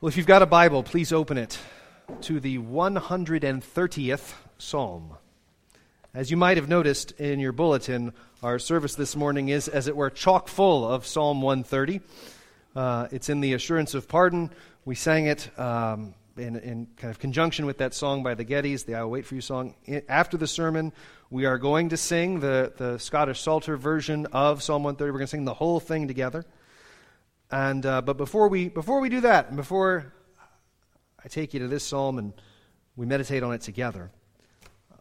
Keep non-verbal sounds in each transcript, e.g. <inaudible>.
Well, if you've got a Bible, please open it to the 130th Psalm. As you might have noticed in your bulletin, our service this morning is, as it were, chock full of Psalm 130. Uh, it's in the Assurance of Pardon. We sang it um, in, in, kind of conjunction with that song by the Gettys, the I Will Wait For You song. After the sermon, we are going to sing the, the Scottish Psalter version of Psalm 130. We're going to sing the whole thing together. And uh, but before we before we do that, and before I take you to this psalm and we meditate on it together,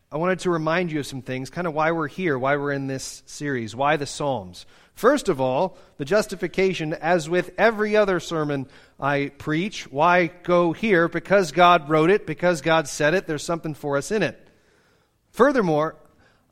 I wanted to remind you of some things, kind of why we're here, why we're in this series, why the Psalms. First of all, the justification, as with every other sermon I preach, why go here? Because God wrote it, because God said it, there's something for us in it. Furthermore,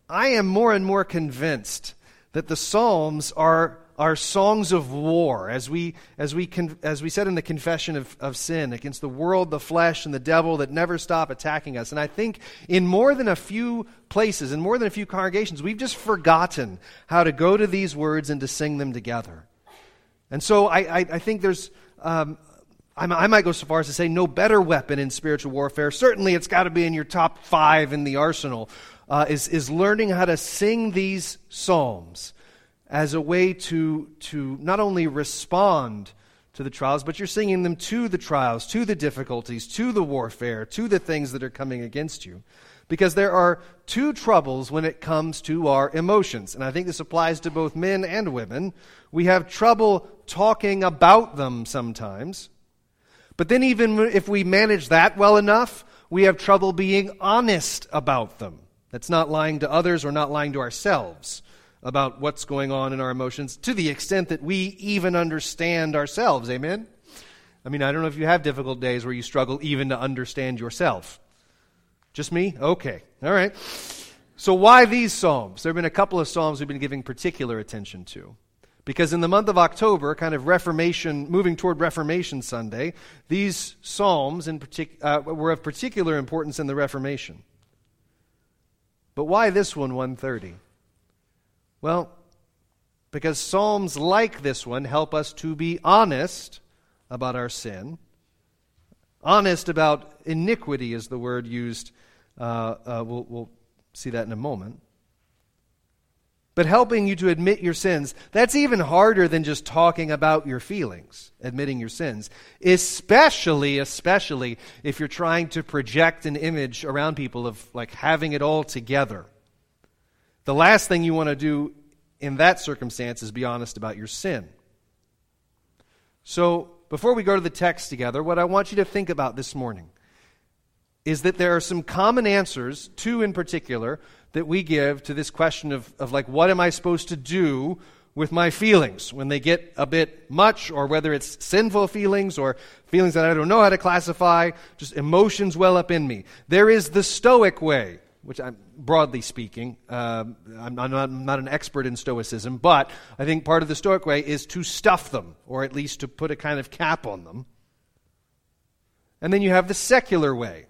I am more and more convinced that the Psalms are are songs of war, as we, as we, as we said in the confession of, of sin, against the world, the flesh, and the devil that never stop attacking us. And I think in more than a few places, in more than a few congregations, we've just forgotten how to go to these words and to sing them together. And so I, I, I think there's, um, I, I might go so far as to say, no better weapon in spiritual warfare. Certainly, it's got to be in your top five in the arsenal. Uh, is, is learning how to sing these psalms as a way to, to not only respond to the trials, but you're singing them to the trials, to the difficulties, to the warfare, to the things that are coming against you. Because there are two troubles when it comes to our emotions. And I think this applies to both men and women. We have trouble talking about them sometimes. But then, even if we manage that well enough, we have trouble being honest about them. That's not lying to others or not lying to ourselves about what's going on in our emotions to the extent that we even understand ourselves. Amen? I mean, I don't know if you have difficult days where you struggle even to understand yourself. Just me? Okay. All right. So, why these Psalms? There have been a couple of Psalms we've been giving particular attention to. Because in the month of October, kind of Reformation, moving toward Reformation Sunday, these Psalms in partic- uh, were of particular importance in the Reformation. But why this one, 130? Well, because Psalms like this one help us to be honest about our sin. Honest about iniquity is the word used. Uh, uh, we'll, we'll see that in a moment. But helping you to admit your sins, that's even harder than just talking about your feelings, admitting your sins. Especially, especially if you're trying to project an image around people of like having it all together. The last thing you want to do in that circumstance is be honest about your sin. So, before we go to the text together, what I want you to think about this morning is that there are some common answers, two in particular, that we give to this question of, of like, what am I supposed to do with my feelings when they get a bit much, or whether it's sinful feelings or feelings that I don't know how to classify, just emotions well up in me. There is the Stoic way, which I'm broadly speaking, uh, I'm, not, I'm not an expert in Stoicism, but I think part of the Stoic way is to stuff them, or at least to put a kind of cap on them. And then you have the secular way,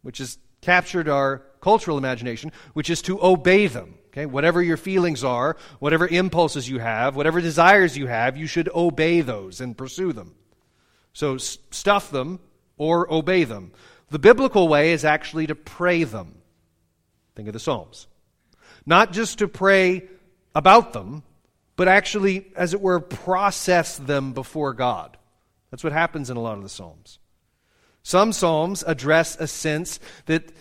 which has captured our cultural imagination, which is to obey them. Okay? Whatever your feelings are, whatever impulses you have, whatever desires you have, you should obey those and pursue them. So stuff them or obey them. The biblical way is actually to pray them. Think of the Psalms. Not just to pray about them, but actually, as it were, process them before God. That's what happens in a lot of the Psalms. Some Psalms address a sense that,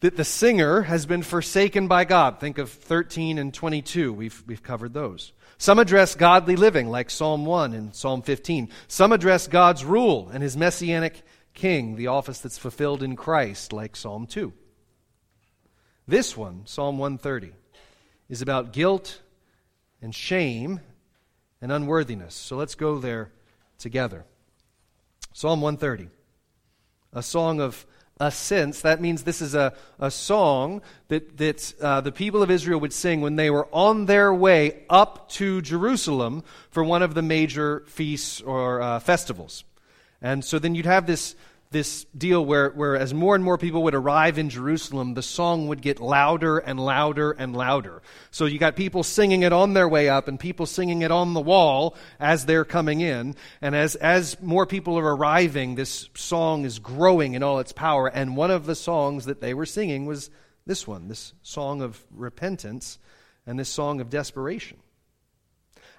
that the singer has been forsaken by God. Think of 13 and 22. We've, we've covered those. Some address godly living, like Psalm 1 and Psalm 15. Some address God's rule and his messianic king, the office that's fulfilled in Christ, like Psalm 2. This one, Psalm 130, is about guilt and shame and unworthiness. So let's go there together. Psalm 130, a song of ascents. That means this is a, a song that, that uh, the people of Israel would sing when they were on their way up to Jerusalem for one of the major feasts or uh, festivals. And so then you'd have this this deal where, where as more and more people would arrive in Jerusalem, the song would get louder and louder and louder. So you got people singing it on their way up and people singing it on the wall as they're coming in. And as, as more people are arriving, this song is growing in all its power. And one of the songs that they were singing was this one, this song of repentance and this song of desperation.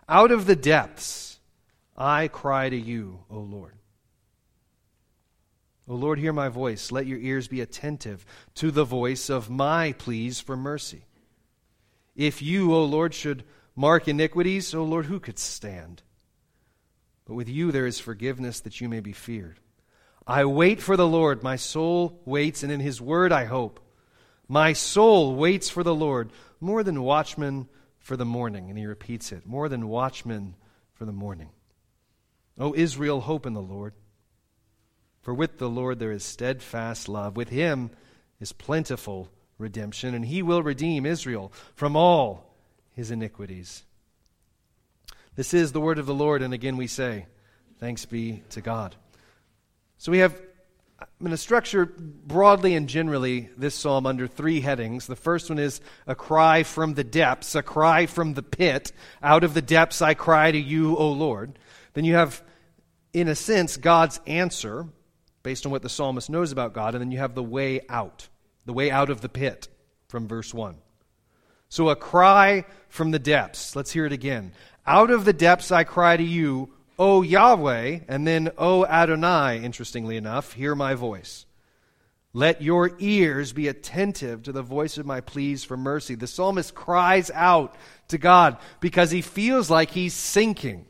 Out of the depths, I cry to you, O Lord. O Lord, hear my voice. Let your ears be attentive to the voice of my pleas for mercy. If you, O Lord, should mark iniquities, O Lord, who could stand? But with you there is forgiveness that you may be feared. I wait for the Lord. My soul waits, and in his word I hope. My soul waits for the Lord more than watchmen for the morning. And he repeats it more than watchmen for the morning. O Israel, hope in the Lord. For with the Lord there is steadfast love. With him is plentiful redemption, and he will redeem Israel from all his iniquities. This is the word of the Lord, and again we say, Thanks be to God. So we have I'm going to structure broadly and generally this psalm under three headings. The first one is a cry from the depths, a cry from the pit. Out of the depths I cry to you, O Lord. Then you have, in a sense, God's answer based on what the psalmist knows about God, and then you have the way out, the way out of the pit from verse 1. So a cry from the depths. Let's hear it again. Out of the depths I cry to you, O Yahweh, and then O Adonai, interestingly enough, hear my voice. Let your ears be attentive to the voice of my pleas for mercy. The psalmist cries out to God because he feels like he's sinking.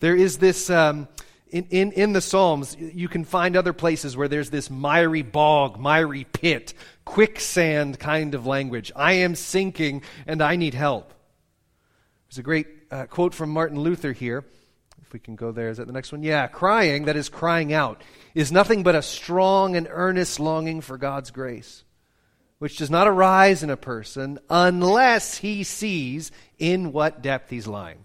There is this, um, in, in, in the Psalms, you can find other places where there's this miry bog, miry pit, quicksand kind of language. I am sinking and I need help. There's a great uh, quote from Martin Luther here. If we can go there, is that the next one? Yeah, crying, that is crying out, is nothing but a strong and earnest longing for God's grace, which does not arise in a person unless he sees in what depth he's lying.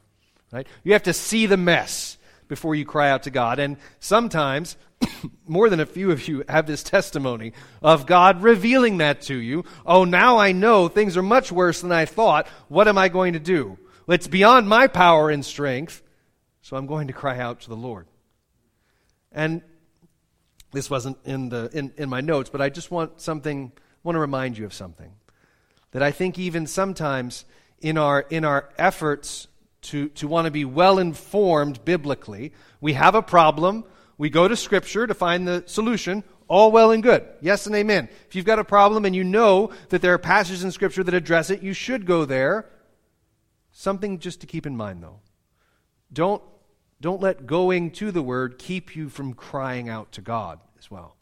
Right? You have to see the mess before you cry out to God. And sometimes, <coughs> more than a few of you have this testimony of God revealing that to you. Oh, now I know things are much worse than I thought. What am I going to do? It's beyond my power and strength, so I'm going to cry out to the Lord. And this wasn't in, the, in, in my notes, but I just want something, want to remind you of something. That I think even sometimes in our, in our efforts to, to want to be well informed biblically. We have a problem. We go to Scripture to find the solution. All well and good. Yes and amen. If you've got a problem and you know that there are passages in Scripture that address it, you should go there. Something just to keep in mind, though. Don't, don't let going to the Word keep you from crying out to God as well.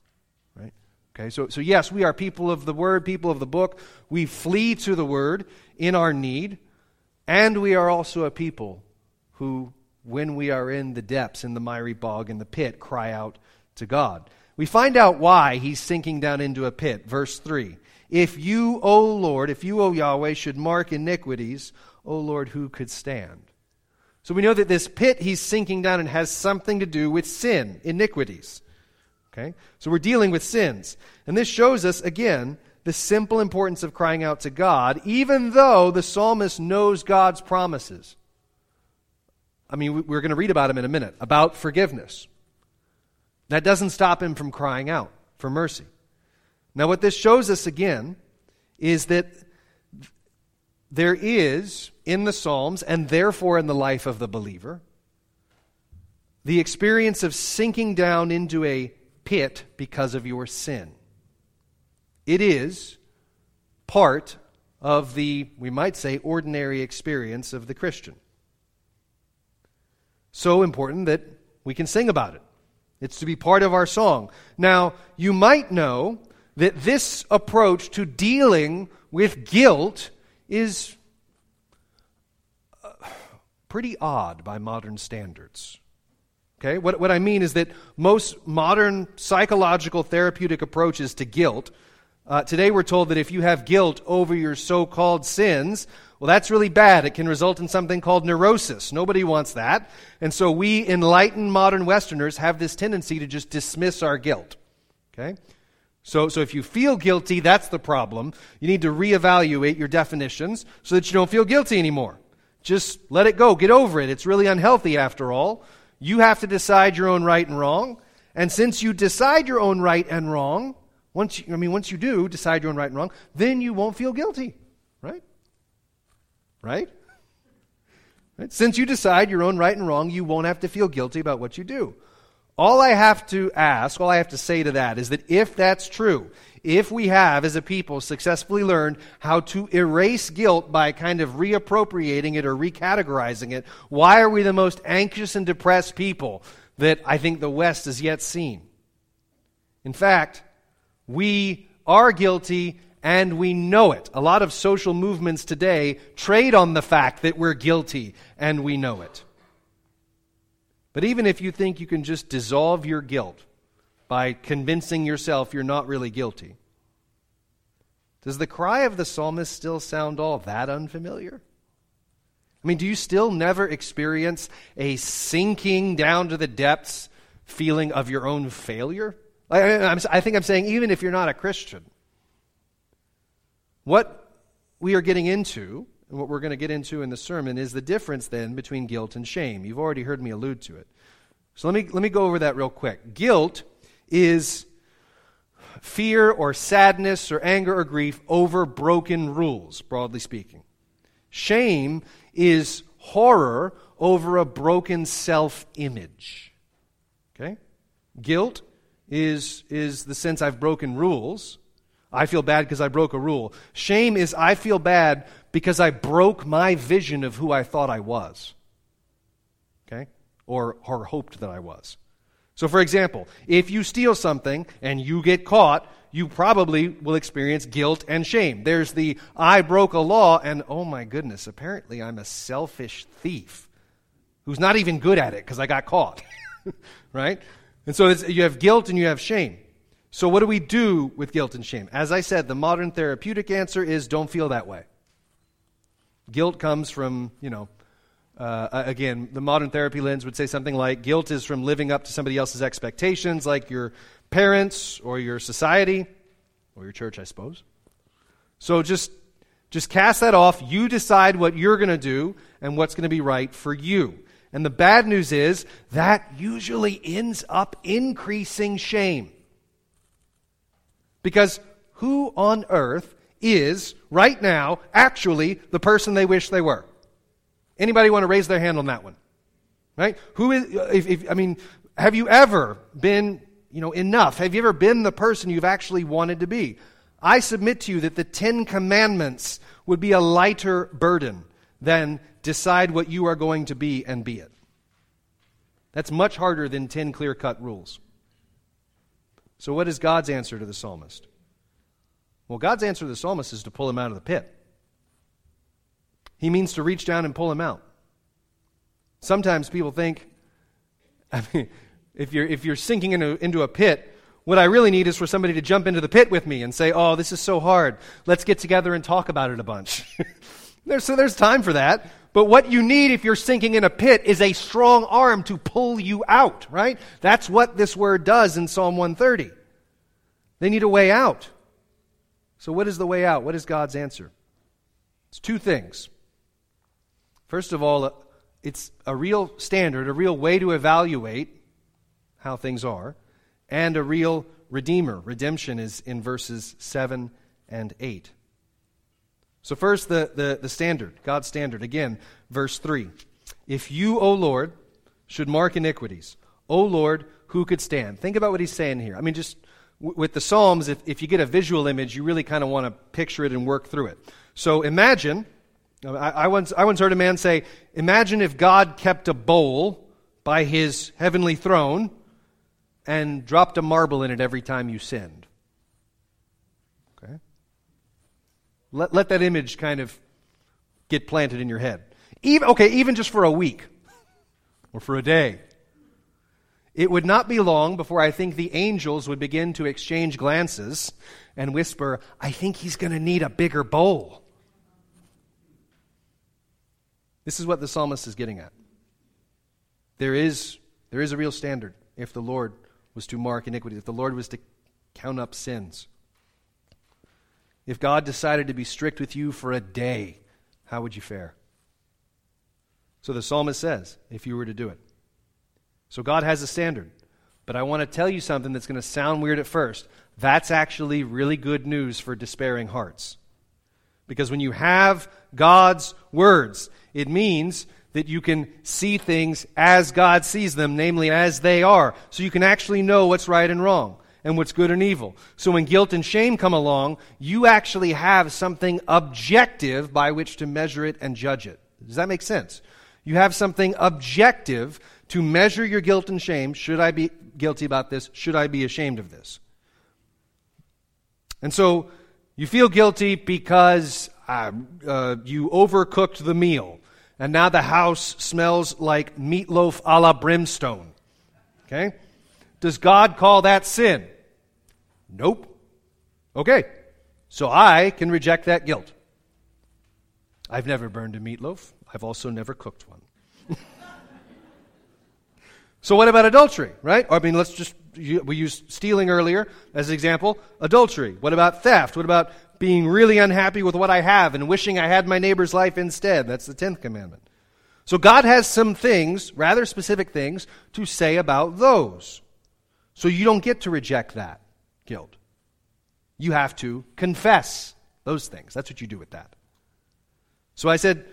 Right? Okay, so, so yes, we are people of the Word, people of the book. We flee to the Word in our need. And we are also a people who, when we are in the depths, in the miry bog, in the pit, cry out to God. We find out why he's sinking down into a pit. Verse 3 If you, O Lord, if you, O Yahweh, should mark iniquities, O Lord, who could stand? So we know that this pit he's sinking down in has something to do with sin, iniquities. Okay? So we're dealing with sins. And this shows us, again, the simple importance of crying out to God, even though the psalmist knows God's promises. I mean, we're going to read about him in a minute, about forgiveness. That doesn't stop him from crying out for mercy. Now, what this shows us again is that there is in the Psalms, and therefore in the life of the believer, the experience of sinking down into a pit because of your sin. It is part of the, we might say, ordinary experience of the Christian. So important that we can sing about it. It's to be part of our song. Now, you might know that this approach to dealing with guilt is uh, pretty odd by modern standards. Okay? What, what I mean is that most modern psychological therapeutic approaches to guilt uh, today we're told that if you have guilt over your so called sins, well, that's really bad. It can result in something called neurosis. Nobody wants that. And so we enlightened modern Westerners have this tendency to just dismiss our guilt. Okay? So, so if you feel guilty, that's the problem. You need to reevaluate your definitions so that you don't feel guilty anymore. Just let it go. Get over it. It's really unhealthy after all. You have to decide your own right and wrong. And since you decide your own right and wrong, once you, I mean, once you do decide your own right and wrong, then you won't feel guilty, right? Right? right? Since you decide your own right and wrong, you won't have to feel guilty about what you do. All I have to ask, all I have to say to that is that if that's true, if we have, as a people, successfully learned how to erase guilt by kind of reappropriating it or recategorizing it, why are we the most anxious and depressed people that I think the West has yet seen? In fact, we are guilty and we know it. A lot of social movements today trade on the fact that we're guilty and we know it. But even if you think you can just dissolve your guilt by convincing yourself you're not really guilty, does the cry of the psalmist still sound all that unfamiliar? I mean, do you still never experience a sinking down to the depths feeling of your own failure? I, I think I'm saying, even if you're not a Christian, what we are getting into and what we're going to get into in the sermon is the difference then between guilt and shame. You've already heard me allude to it. So let me, let me go over that real quick. Guilt is fear or sadness or anger or grief over broken rules, broadly speaking. Shame is horror over a broken self image. Okay? Guilt is, is the sense I've broken rules. I feel bad because I broke a rule. Shame is I feel bad because I broke my vision of who I thought I was. Okay? Or, or hoped that I was. So, for example, if you steal something and you get caught, you probably will experience guilt and shame. There's the I broke a law, and oh my goodness, apparently I'm a selfish thief who's not even good at it because I got caught. <laughs> right? And so you have guilt and you have shame. So, what do we do with guilt and shame? As I said, the modern therapeutic answer is don't feel that way. Guilt comes from, you know, uh, again, the modern therapy lens would say something like guilt is from living up to somebody else's expectations, like your parents or your society or your church, I suppose. So just, just cast that off. You decide what you're going to do and what's going to be right for you. And the bad news is that usually ends up increasing shame. Because who on earth is right now actually the person they wish they were? Anybody want to raise their hand on that one? Right? Who is if, if I mean, have you ever been, you know, enough? Have you ever been the person you've actually wanted to be? I submit to you that the 10 commandments would be a lighter burden than decide what you are going to be and be it. That's much harder than 10 clear-cut rules. So, what is God's answer to the psalmist? Well, God's answer to the psalmist is to pull him out of the pit. He means to reach down and pull him out. Sometimes people think, <laughs> I mean, if you're, if you're sinking into, into a pit, what I really need is for somebody to jump into the pit with me and say, Oh, this is so hard. Let's get together and talk about it a bunch. <laughs> there's, so there's time for that. But what you need if you're sinking in a pit is a strong arm to pull you out, right? That's what this word does in Psalm 130. They need a way out. So, what is the way out? What is God's answer? It's two things. First of all, uh, it's a real standard, a real way to evaluate how things are, and a real redeemer. Redemption is in verses 7 and 8. So, first, the, the, the standard, God's standard. Again, verse 3. If you, O Lord, should mark iniquities, O Lord, who could stand? Think about what he's saying here. I mean, just w- with the Psalms, if, if you get a visual image, you really kind of want to picture it and work through it. So, imagine, I, I, once, I once heard a man say, Imagine if God kept a bowl by his heavenly throne and dropped a marble in it every time you sinned. Let, let that image kind of get planted in your head. Even, okay, even just for a week or for a day. It would not be long before I think the angels would begin to exchange glances and whisper, I think he's going to need a bigger bowl. This is what the psalmist is getting at. There is, there is a real standard if the Lord was to mark iniquity, if the Lord was to count up sins. If God decided to be strict with you for a day, how would you fare? So the psalmist says, if you were to do it. So God has a standard. But I want to tell you something that's going to sound weird at first. That's actually really good news for despairing hearts. Because when you have God's words, it means that you can see things as God sees them, namely as they are. So you can actually know what's right and wrong and what's good and evil. So when guilt and shame come along, you actually have something objective by which to measure it and judge it. Does that make sense? You have something objective to measure your guilt and shame. Should I be guilty about this? Should I be ashamed of this? And so you feel guilty because uh, uh, you overcooked the meal, and now the house smells like meatloaf a la brimstone. Okay? Does God call that sin? Nope. Okay. So I can reject that guilt. I've never burned a meatloaf. I've also never cooked one. <laughs> so what about adultery, right? I mean, let's just we used stealing earlier as an example. Adultery. What about theft? What about being really unhappy with what I have and wishing I had my neighbor's life instead? That's the 10th commandment. So God has some things, rather specific things, to say about those. So you don't get to reject that guilt. You have to confess those things. That's what you do with that. So I said,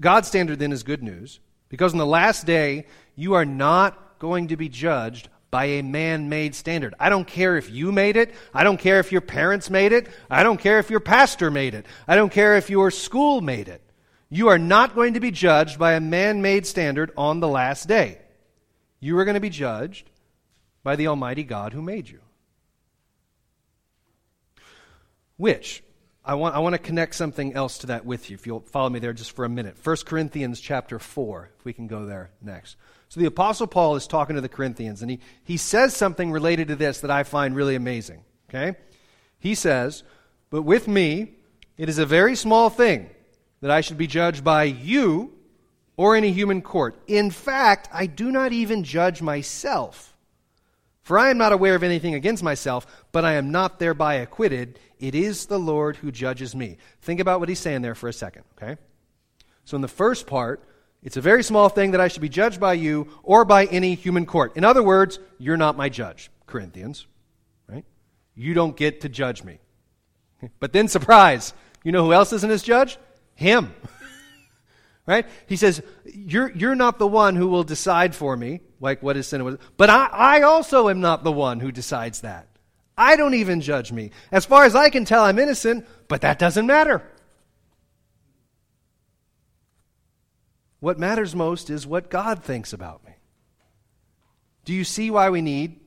God's standard then is good news because in the last day, you are not going to be judged by a man made standard. I don't care if you made it. I don't care if your parents made it. I don't care if your pastor made it. I don't care if your school made it. You are not going to be judged by a man made standard on the last day. You are going to be judged by the Almighty God who made you. Which, I want, I want to connect something else to that with you, if you'll follow me there just for a minute. 1 Corinthians chapter 4, if we can go there next. So the Apostle Paul is talking to the Corinthians, and he, he says something related to this that I find really amazing. Okay? He says, But with me, it is a very small thing that I should be judged by you or any human court. In fact, I do not even judge myself. For I am not aware of anything against myself, but I am not thereby acquitted. It is the Lord who judges me. Think about what he's saying there for a second, okay? So, in the first part, it's a very small thing that I should be judged by you or by any human court. In other words, you're not my judge, Corinthians, right? You don't get to judge me. <laughs> But then, surprise, you know who else isn't his judge? Him. <laughs> right? He says, you're, you're not the one who will decide for me, like what is sin was. But I, I also am not the one who decides that. I don't even judge me. As far as I can tell, I'm innocent, but that doesn't matter. What matters most is what God thinks about me. Do you see why we need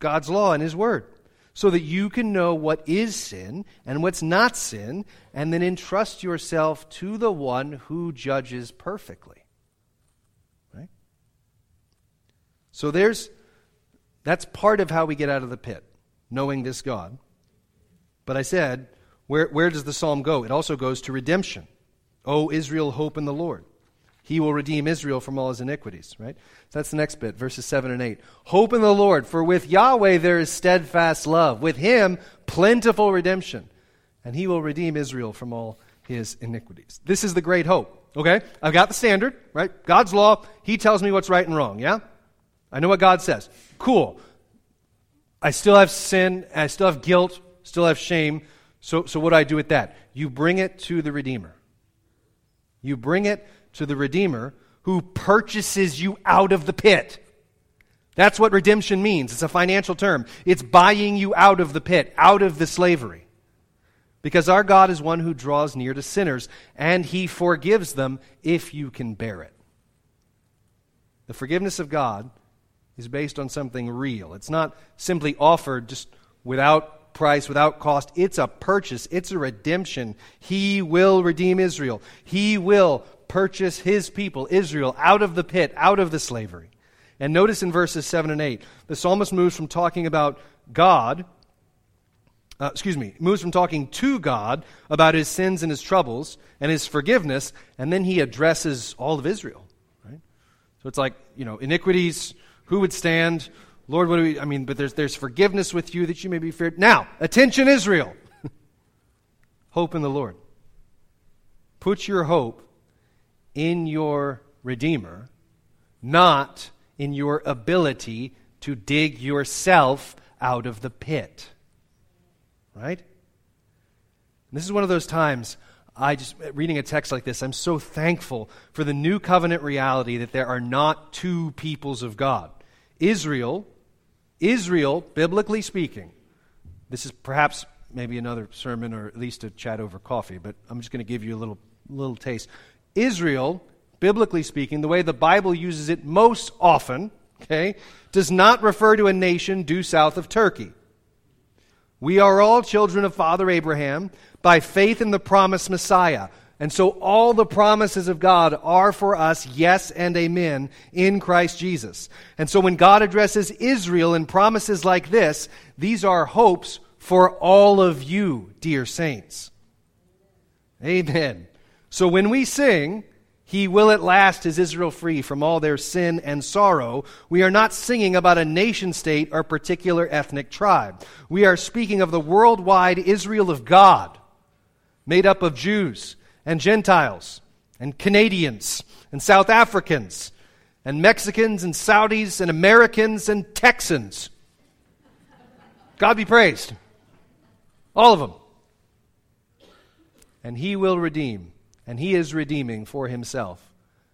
God's law and His Word? So that you can know what is sin and what's not sin, and then entrust yourself to the one who judges perfectly. Right? So there's that's part of how we get out of the pit, knowing this God. But I said, where, where does the psalm go? It also goes to redemption. O Israel, hope in the Lord. He will redeem Israel from all his iniquities, right? So that's the next bit, verses 7 and 8. Hope in the Lord, for with Yahweh there is steadfast love, with him plentiful redemption, and he will redeem Israel from all his iniquities. This is the great hope, okay? I've got the standard, right? God's law, he tells me what's right and wrong, yeah? I know what God says. Cool. I still have sin, I still have guilt, still have shame. So, so what do I do with that? You bring it to the Redeemer. You bring it to the Redeemer who purchases you out of the pit. That's what redemption means. It's a financial term. It's buying you out of the pit, out of the slavery. Because our God is one who draws near to sinners, and he forgives them if you can bear it. The forgiveness of God is based on something real. It's not simply offered just without price, without cost. It's a purchase, it's a redemption. He will redeem Israel. He will purchase his people, Israel, out of the pit, out of the slavery. And notice in verses 7 and 8, the psalmist moves from talking about God, uh, excuse me, moves from talking to God about his sins and his troubles and his forgiveness, and then he addresses all of Israel. Right? So it's like, you know, iniquities, who would stand? Lord, what do we, I mean, but there's, there's forgiveness with you that you may be feared. Now, attention, Israel. <laughs> hope in the Lord. Put your hope in your Redeemer, not in your ability to dig yourself out of the pit. Right? this is one of those times I just, reading a text like this, I'm so thankful for the new covenant reality that there are not two peoples of God. Israel, Israel, biblically speaking, this is perhaps maybe another sermon or at least a chat over coffee, but I'm just going to give you a little, little taste. Israel, biblically speaking, the way the Bible uses it most often, okay, does not refer to a nation due south of Turkey. We are all children of Father Abraham by faith in the promised Messiah. And so all the promises of God are for us, yes and amen, in Christ Jesus. And so when God addresses Israel in promises like this, these are hopes for all of you, dear saints. Amen. So when we sing, He will at last his Israel free from all their sin and sorrow, we are not singing about a nation state or particular ethnic tribe. We are speaking of the worldwide Israel of God made up of Jews and Gentiles and Canadians and South Africans and Mexicans and Saudis and Americans and Texans. God be praised. All of them. And he will redeem, and he is redeeming for himself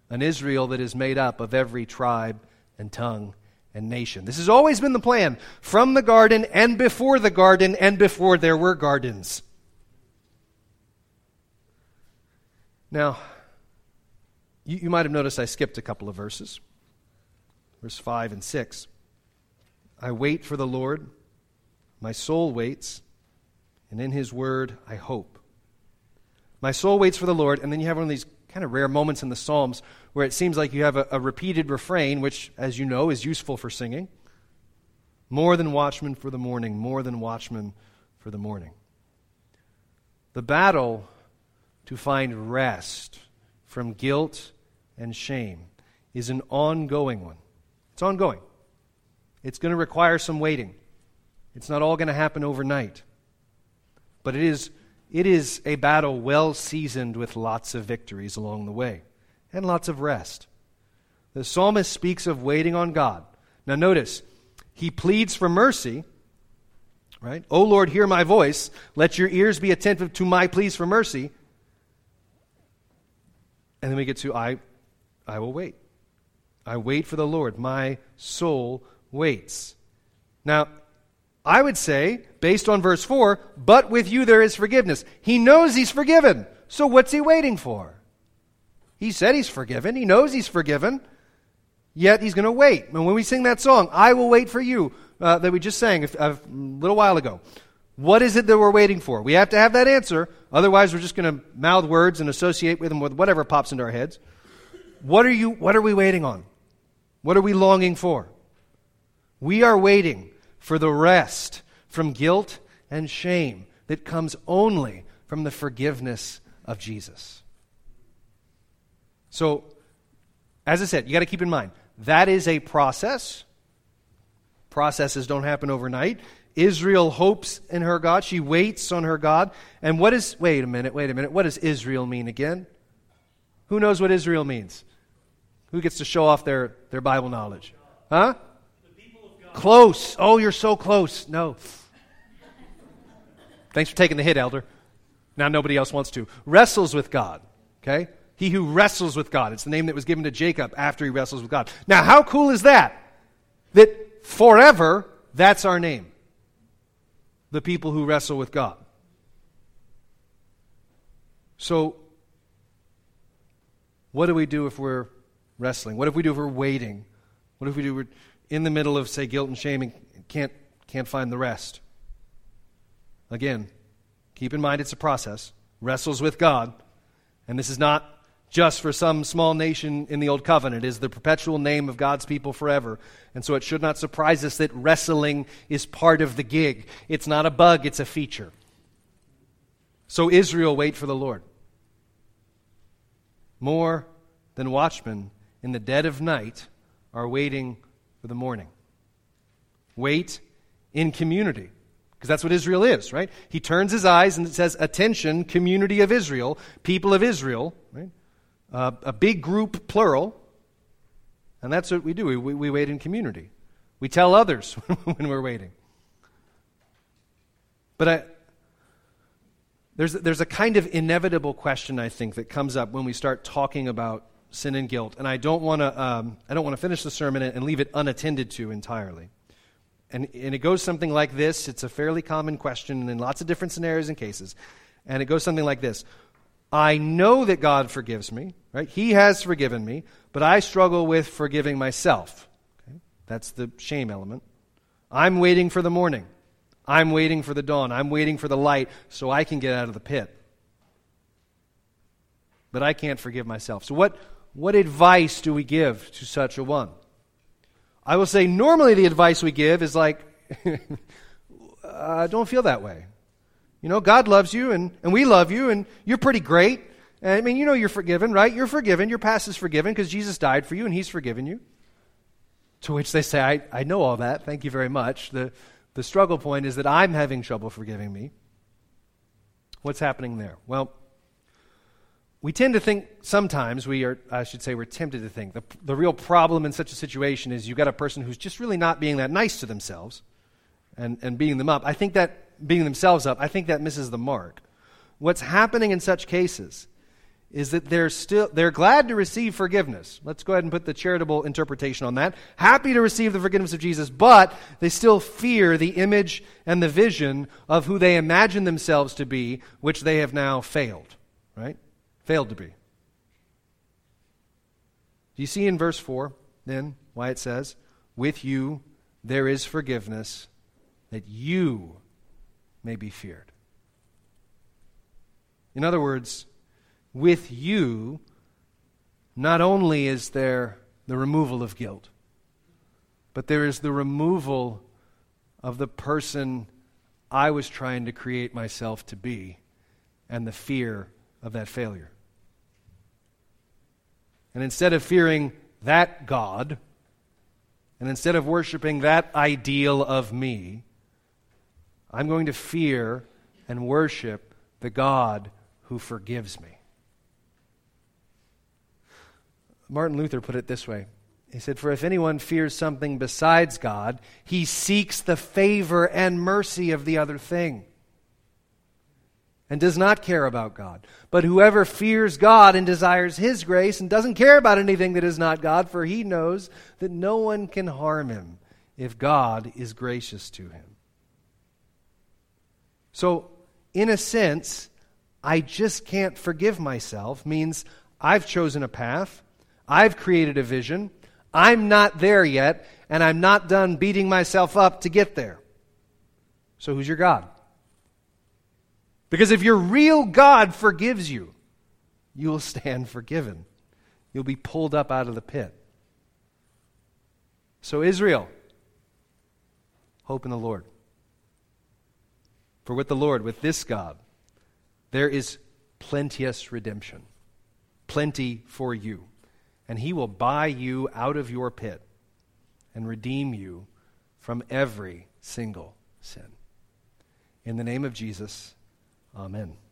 an Israel that is made up of every tribe and tongue and nation. This has always been the plan from the garden and before the garden and before there were gardens. Now, you, you might have noticed I skipped a couple of verses. Verse 5 and 6. I wait for the Lord, my soul waits, and in his word I hope. My soul waits for the Lord, and then you have one of these kind of rare moments in the Psalms where it seems like you have a, a repeated refrain, which, as you know, is useful for singing. More than watchmen for the morning, more than watchmen for the morning. The battle to find rest from guilt and shame is an ongoing one. It's ongoing. It's going to require some waiting. It's not all going to happen overnight. But it is, it is a battle well seasoned with lots of victories along the way and lots of rest. The psalmist speaks of waiting on God. Now, notice, he pleads for mercy, right? O Lord, hear my voice. Let your ears be attentive to my pleas for mercy. And then we get to I I will wait. I wait for the Lord. My soul waits. Now, I would say, based on verse 4, but with you there is forgiveness. He knows he's forgiven. So what's he waiting for? He said he's forgiven. He knows he's forgiven. Yet he's going to wait. And when we sing that song, I will wait for you, uh, that we just sang a, a little while ago, what is it that we're waiting for? We have to have that answer. Otherwise, we're just going to mouth words and associate with them with whatever pops into our heads. What are, you, what are we waiting on? What are we longing for? We are waiting for the rest from guilt and shame that comes only from the forgiveness of Jesus. So, as I said, you got to keep in mind that is a process. Processes don't happen overnight. Israel hopes in her God. She waits on her God. And what is, wait a minute, wait a minute. What does Israel mean again? Who knows what Israel means? Who gets to show off their, their Bible knowledge? Huh? Close. Oh, you're so close. No. Thanks for taking the hit, elder. Now nobody else wants to. Wrestles with God. Okay? He who wrestles with God. It's the name that was given to Jacob after he wrestles with God. Now, how cool is that? That forever, that's our name the people who wrestle with God. So, what do we do if we're wrestling? What if we do if we're waiting? What if we do we're in the middle of, say, guilt and shame and can't, can't find the rest? Again, keep in mind it's a process. Wrestles with God. And this is not just for some small nation in the Old Covenant. It is the perpetual name of God's people forever. And so it should not surprise us that wrestling is part of the gig. It's not a bug, it's a feature. So Israel wait for the Lord. More than watchmen in the dead of night are waiting for the morning. Wait in community. Because that's what Israel is, right? He turns his eyes and it says, Attention, community of Israel, people of Israel, right? Uh, a big group, plural. And that's what we do. We, we, we wait in community. We tell others <laughs> when we're waiting. But I, there's, there's a kind of inevitable question, I think, that comes up when we start talking about sin and guilt. And I don't want to um, I don't want to finish the sermon and leave it unattended to entirely. And, and it goes something like this. It's a fairly common question in lots of different scenarios and cases. And it goes something like this I know that God forgives me, right? He has forgiven me, but I struggle with forgiving myself. Okay? That's the shame element. I'm waiting for the morning. I'm waiting for the dawn. I'm waiting for the light so I can get out of the pit. But I can't forgive myself. So, what, what advice do we give to such a one? I will say, normally the advice we give is like, <laughs> uh, don't feel that way. You know, God loves you and, and we love you and you're pretty great. And, I mean, you know you're forgiven, right? You're forgiven. Your past is forgiven because Jesus died for you and he's forgiven you. To which they say, I, I know all that. Thank you very much. The, the struggle point is that I'm having trouble forgiving me. What's happening there? Well, we tend to think sometimes, we are, I should say, we're tempted to think the, the real problem in such a situation is you've got a person who's just really not being that nice to themselves and, and beating them up. I think that beating themselves up, I think that misses the mark. What's happening in such cases is that they're still they're glad to receive forgiveness. Let's go ahead and put the charitable interpretation on that. Happy to receive the forgiveness of Jesus, but they still fear the image and the vision of who they imagine themselves to be, which they have now failed, right? Failed to be. Do you see in verse 4 then why it says, "With you there is forgiveness that you may be feared." In other words, with you, not only is there the removal of guilt, but there is the removal of the person I was trying to create myself to be and the fear of that failure. And instead of fearing that God, and instead of worshiping that ideal of me, I'm going to fear and worship the God who forgives me. Martin Luther put it this way He said, For if anyone fears something besides God, he seeks the favor and mercy of the other thing and does not care about God. But whoever fears God and desires his grace and doesn't care about anything that is not God, for he knows that no one can harm him if God is gracious to him. So, in a sense, I just can't forgive myself means I've chosen a path I've created a vision. I'm not there yet, and I'm not done beating myself up to get there. So, who's your God? Because if your real God forgives you, you will stand forgiven. You'll be pulled up out of the pit. So, Israel, hope in the Lord. For with the Lord, with this God, there is plenteous redemption, plenty for you and he will buy you out of your pit and redeem you from every single sin. In the name of Jesus, amen.